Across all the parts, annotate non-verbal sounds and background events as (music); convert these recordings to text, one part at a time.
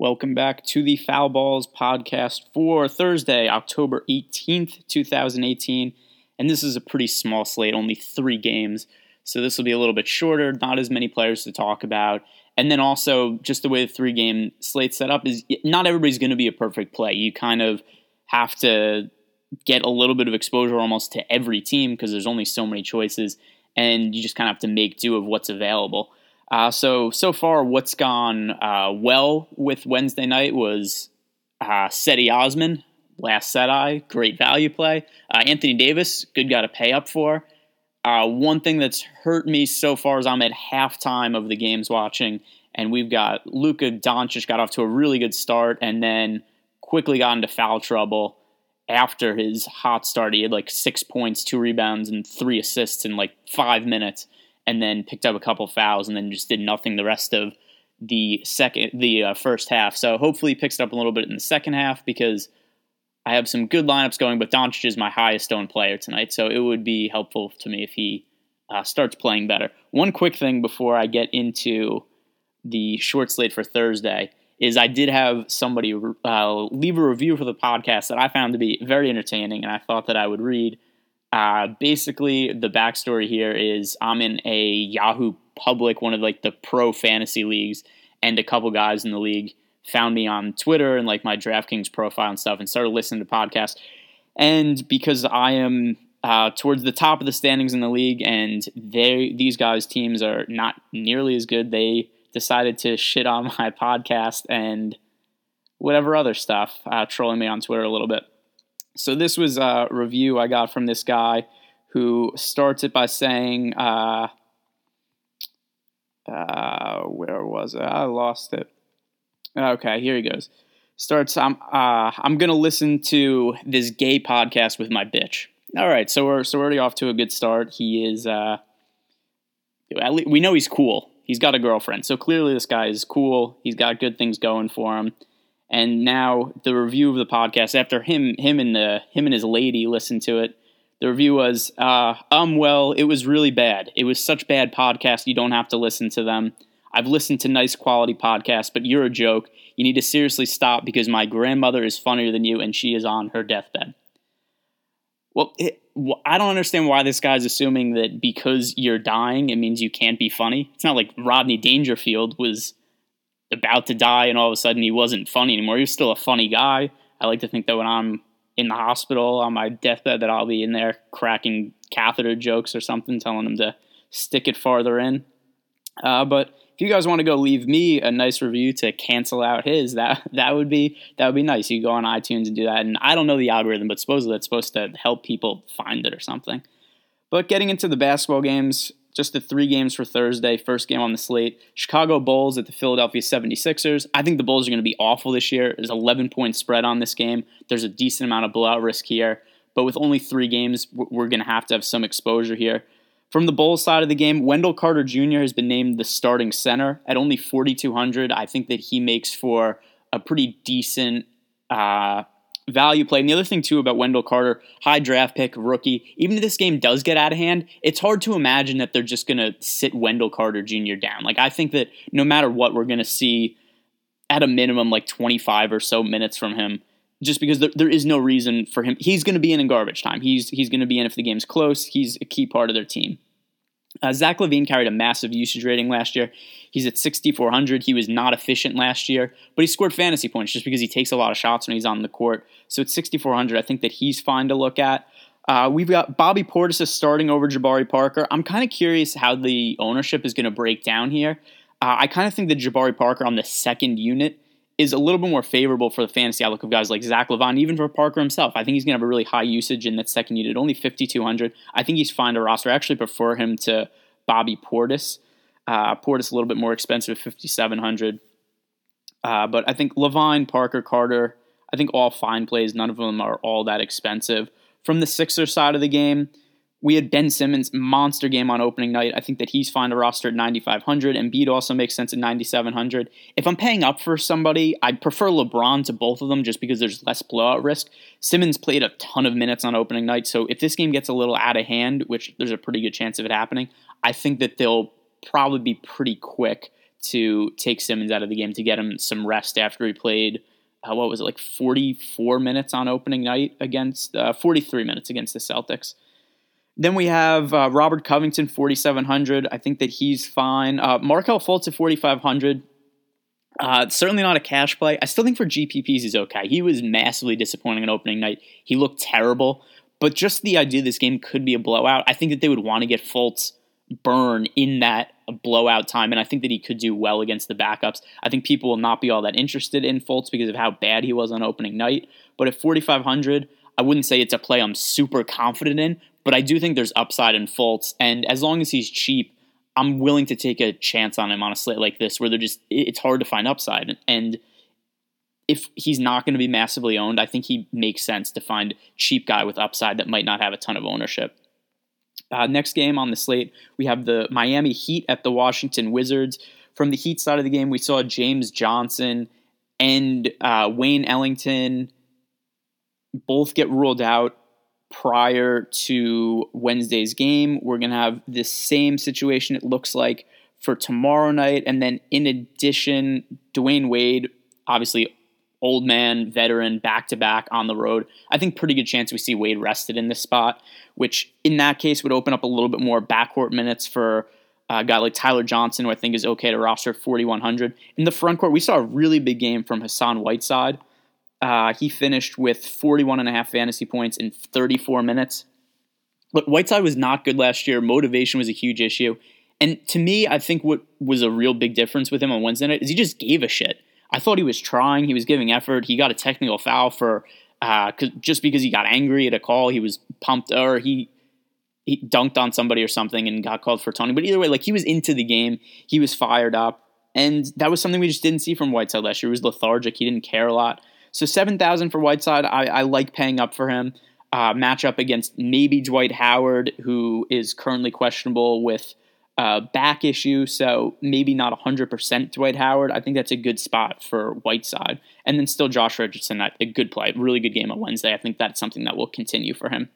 Welcome back to the Foul Balls podcast for Thursday, October 18th, 2018. And this is a pretty small slate, only three games. So this will be a little bit shorter, not as many players to talk about. And then also, just the way the three game slate set up is not everybody's going to be a perfect play. You kind of have to get a little bit of exposure almost to every team because there's only so many choices. And you just kind of have to make do of what's available. Uh, so so far, what's gone uh, well with Wednesday night was uh, Cedi Osman, last set I, great value play. Uh, Anthony Davis, good guy to pay up for. Uh, one thing that's hurt me so far is I'm at halftime of the games watching, and we've got Luka Doncic got off to a really good start, and then quickly got into foul trouble after his hot start. He had like six points, two rebounds, and three assists in like five minutes and then picked up a couple fouls and then just did nothing the rest of the second the uh, first half. So hopefully he picks it up a little bit in the second half because I have some good lineups going, but Doncic is my highest owned player tonight, so it would be helpful to me if he uh, starts playing better. One quick thing before I get into the short slate for Thursday is I did have somebody uh, leave a review for the podcast that I found to be very entertaining, and I thought that I would read. Uh, basically, the backstory here is I'm in a Yahoo Public, one of like the pro fantasy leagues, and a couple guys in the league found me on Twitter and like my DraftKings profile and stuff, and started listening to podcasts. And because I am uh, towards the top of the standings in the league, and they these guys' teams are not nearly as good, they decided to shit on (laughs) my podcast and whatever other stuff, uh, trolling me on Twitter a little bit. So this was a review I got from this guy who starts it by saying, uh, uh, "Where was it? I lost it." Okay, here he goes. Starts. I'm. Uh, I'm gonna listen to this gay podcast with my bitch. All right, so we're so we're already off to a good start. He is. Uh, we know he's cool. He's got a girlfriend, so clearly this guy is cool. He's got good things going for him. And now the review of the podcast after him him and the him and his lady listened to it. The review was, uh, um, well, it was really bad. It was such bad podcast you don't have to listen to them. I've listened to nice quality podcasts, but you're a joke. You need to seriously stop because my grandmother is funnier than you and she is on her deathbed. Well, it, I don't understand why this guy's assuming that because you're dying, it means you can't be funny. It's not like Rodney Dangerfield was about to die and all of a sudden he wasn't funny anymore. He was still a funny guy. I like to think that when I'm in the hospital on my deathbed that I'll be in there cracking catheter jokes or something, telling him to stick it farther in. Uh, but if you guys want to go leave me a nice review to cancel out his, that that would be that would be nice. You go on iTunes and do that. And I don't know the algorithm, but supposedly that's supposed to help people find it or something. But getting into the basketball games, just the three games for Thursday, first game on the slate. Chicago Bulls at the Philadelphia 76ers. I think the Bulls are going to be awful this year. There's 11 point spread on this game. There's a decent amount of blowout risk here. But with only three games, we're going to have to have some exposure here. From the Bulls side of the game, Wendell Carter Jr. has been named the starting center at only 4,200. I think that he makes for a pretty decent uh, value play. And the other thing too about Wendell Carter, high draft pick, rookie. Even if this game does get out of hand, it's hard to imagine that they're just going to sit Wendell Carter Jr. down. Like I think that no matter what, we're going to see at a minimum like 25 or so minutes from him. Just because there, there is no reason for him, he's going to be in in garbage time. He's he's going to be in if the game's close. He's a key part of their team. Uh, Zach LaVine carried a massive usage rating last year. He's at 6,400. He was not efficient last year, but he scored fantasy points just because he takes a lot of shots when he's on the court. So at 6,400, I think that he's fine to look at. Uh, we've got Bobby Portis is starting over Jabari Parker. I'm kind of curious how the ownership is going to break down here. Uh, I kind of think that Jabari Parker on the second unit is a little bit more favorable for the fantasy outlook of guys like Zach LaVine, even for Parker himself. I think he's going to have a really high usage in that second unit, only 5,200. I think he's fine to roster. I actually prefer him to Bobby Portis. Uh, Portis a little bit more expensive, 5,700. Uh, but I think LaVine, Parker, Carter, I think all fine plays. None of them are all that expensive. From the Sixer side of the game, we had Ben Simmons monster game on opening night. I think that he's fine to roster at 9,500. and Embiid also makes sense at 9,700. If I'm paying up for somebody, I'd prefer LeBron to both of them just because there's less blowout risk. Simmons played a ton of minutes on opening night, so if this game gets a little out of hand, which there's a pretty good chance of it happening, I think that they'll probably be pretty quick to take Simmons out of the game to get him some rest after he played. Uh, what was it like 44 minutes on opening night against uh, 43 minutes against the Celtics. Then we have uh, Robert Covington, 4,700. I think that he's fine. Uh, Markelle Fultz at 4,500. Uh, certainly not a cash play. I still think for GPPs he's okay. He was massively disappointing on opening night. He looked terrible. But just the idea this game could be a blowout, I think that they would want to get Fultz burn in that blowout time, and I think that he could do well against the backups. I think people will not be all that interested in Fultz because of how bad he was on opening night. But at 4,500, I wouldn't say it's a play I'm super confident in, but I do think there's upside in Fultz, and as long as he's cheap, I'm willing to take a chance on him on a slate like this where they're just it's hard to find upside and if he's not going to be massively owned, I think he makes sense to find cheap guy with upside that might not have a ton of ownership. Uh, next game on the slate, we have the Miami Heat at the Washington Wizards. From the Heat side of the game, we saw James Johnson and uh, Wayne Ellington both get ruled out prior to Wednesday's game. We're going to have the same situation, it looks like, for tomorrow night. And then, in addition, Dwyane Wade, obviously old man, veteran, back to back on the road. I think pretty good chance we see Wade rested in this spot, which in that case would open up a little bit more backcourt minutes for uh, a guy like Tyler Johnson, who I think is okay to roster 4,100. In the front court, we saw a really big game from Hassan Whiteside. Uh, he finished with 41 and a half fantasy points in 34 minutes. Look, Whiteside was not good last year. Motivation was a huge issue. And to me, I think what was a real big difference with him on Wednesday night is he just gave a shit. I thought he was trying. He was giving effort. He got a technical foul for uh, just because he got angry at a call. He was pumped, or he he dunked on somebody or something and got called for Tony. But either way, like he was into the game. He was fired up, and that was something we just didn't see from Whiteside last year. He was lethargic. He didn't care a lot. So seven thousand for Whiteside. I, I like paying up for him. Uh, matchup against maybe Dwight Howard, who is currently questionable with uh, back issue, so maybe not 100% Dwight Howard. I think that's a good spot for Whiteside. And then still Josh Richardson, a good play, really good game on Wednesday. I think that's something that will continue for him.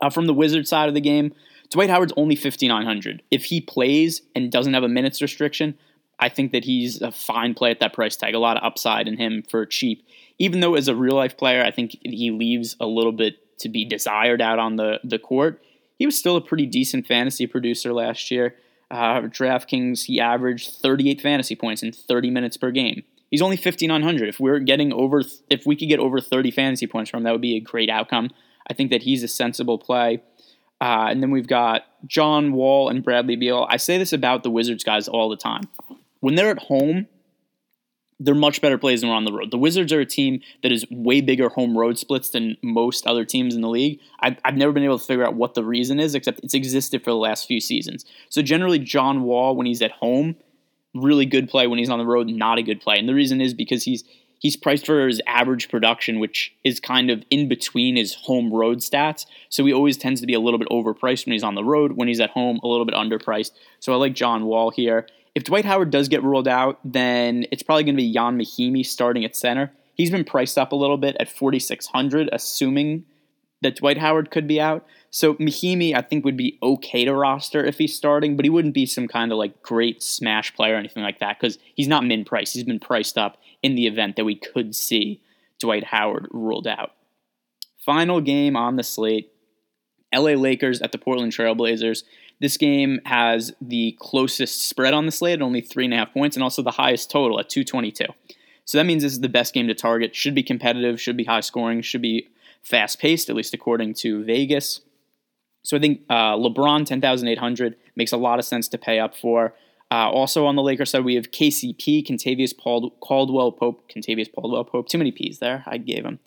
Uh, from the Wizards side of the game, Dwight Howard's only 5,900. If he plays and doesn't have a minutes restriction, I think that he's a fine play at that price tag. A lot of upside in him for cheap. Even though as a real life player, I think he leaves a little bit to be desired out on the, the court he was still a pretty decent fantasy producer last year. Uh, DraftKings, he averaged 38 fantasy points in 30 minutes per game. He's only 5,900. If we're getting over, if we could get over 30 fantasy points from him, that would be a great outcome. I think that he's a sensible play. Uh, and then we've got John Wall and Bradley Beal. I say this about the Wizards guys all the time. When they're at home, they're much better plays than we're on the road. The Wizards are a team that is way bigger home road splits than most other teams in the league. I've, I've never been able to figure out what the reason is, except it's existed for the last few seasons. So generally, John Wall, when he's at home, really good play. When he's on the road, not a good play. And the reason is because he's he's priced for his average production, which is kind of in between his home road stats. So he always tends to be a little bit overpriced when he's on the road. When he's at home, a little bit underpriced. So I like John Wall here. If Dwight Howard does get ruled out, then it's probably going to be Ian Mahinmi starting at center. He's been priced up a little bit at 4,600, assuming that Dwight Howard could be out. So Mahinmi, I think, would be okay to roster if he's starting, but he wouldn't be some kind of like great smash player or anything like that because he's not min price. He's been priced up in the event that we could see Dwight Howard ruled out. Final game on the slate LA Lakers at the Portland Trailblazers. This game has the closest spread on the slate at only three and a half points, and also the highest total at 222. So that means this is the best game to target. Should be competitive, should be high scoring, should be fast paced, at least according to Vegas. So I think uh, LeBron 10,800 makes a lot of sense to pay up for. Uh, also on the Lakers side, we have KCP, Kentavious Caldwell Pope, Kentavious Caldwell Pope. Too many P's there. I gave him.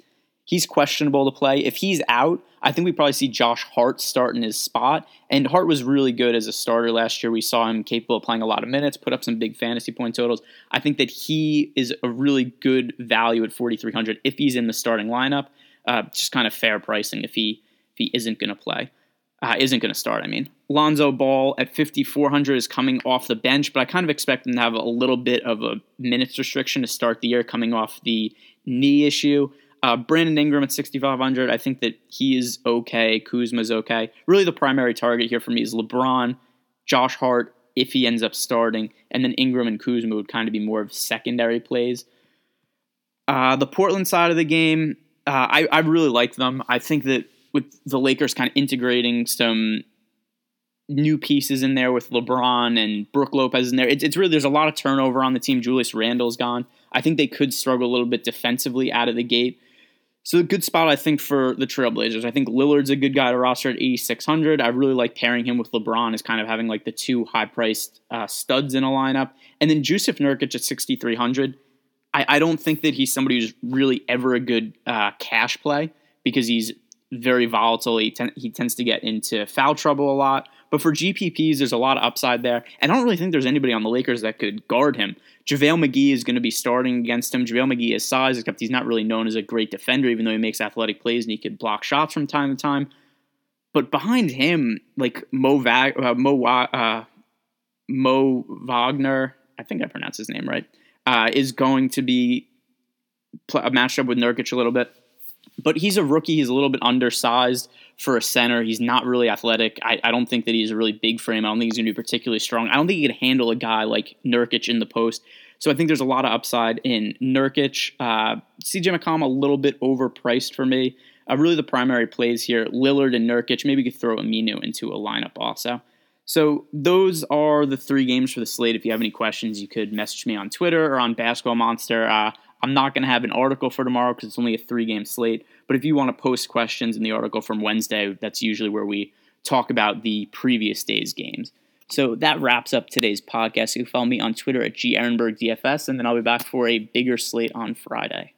He's questionable to play. If he's out, I think we probably see Josh Hart start in his spot. And Hart was really good as a starter last year. We saw him capable of playing a lot of minutes, put up some big fantasy point totals. I think that he is a really good value at 4,300 if he's in the starting lineup. Uh, just kind of fair pricing if he if he isn't going to play, uh, isn't going to start. I mean, Lonzo Ball at 5,400 is coming off the bench, but I kind of expect him to have a little bit of a minutes restriction to start the year, coming off the knee issue. Uh, Brandon Ingram at 6,500, I think that he is okay. Kuzma's okay. Really, the primary target here for me is LeBron, Josh Hart, if he ends up starting, and then Ingram and Kuzma would kind of be more of secondary plays. Uh, the Portland side of the game, uh, I, I really like them. I think that with the Lakers kind of integrating some new pieces in there with LeBron and Brook Lopez in there, it's, it's really there's a lot of turnover on the team. Julius Randle's gone. I think they could struggle a little bit defensively out of the gate. So a good spot, I think, for the Trailblazers. I think Lillard's a good guy to roster at 8,600. I really like pairing him with LeBron as kind of having like the two high-priced uh, studs in a lineup. And then Jusuf Nurkic at 6,300. I, I, don't think that he's somebody who's really ever a good uh, cash play because he's very volatile. He, ten- he tends to get into foul trouble a lot. But for GPPs, there's a lot of upside there. And I don't really think there's anybody on the Lakers that could guard him. JaVale McGee is going to be starting against him. JaVale McGee is size, except he's not really known as a great defender, even though he makes athletic plays and he could block shots from time to time. But behind him, like Mo, Va- uh, Mo, uh, Mo Wagner, I think I pronounced his name right, uh, is going to be pl- matched up with Nurkic a little bit. But he's a rookie. He's a little bit undersized for a center. He's not really athletic. I, I don't think that he's a really big frame. I don't think he's going to be particularly strong. I don't think he can handle a guy like Nurkic in the post. So I think there's a lot of upside in Nurkic. Uh, CJ McCollum a little bit overpriced for me. Uh, really, the primary plays here: Lillard and Nurkic. Maybe you could throw Aminu into a lineup also. So those are the three games for the slate. If you have any questions, you could message me on Twitter or on Basketball Monster. Uh, I'm not going to have an article for tomorrow because it's only a three game slate. But if you want to post questions in the article from Wednesday, that's usually where we talk about the previous day's games. So that wraps up today's podcast. You can follow me on Twitter at GAaronbergDFS, and then I'll be back for a bigger slate on Friday.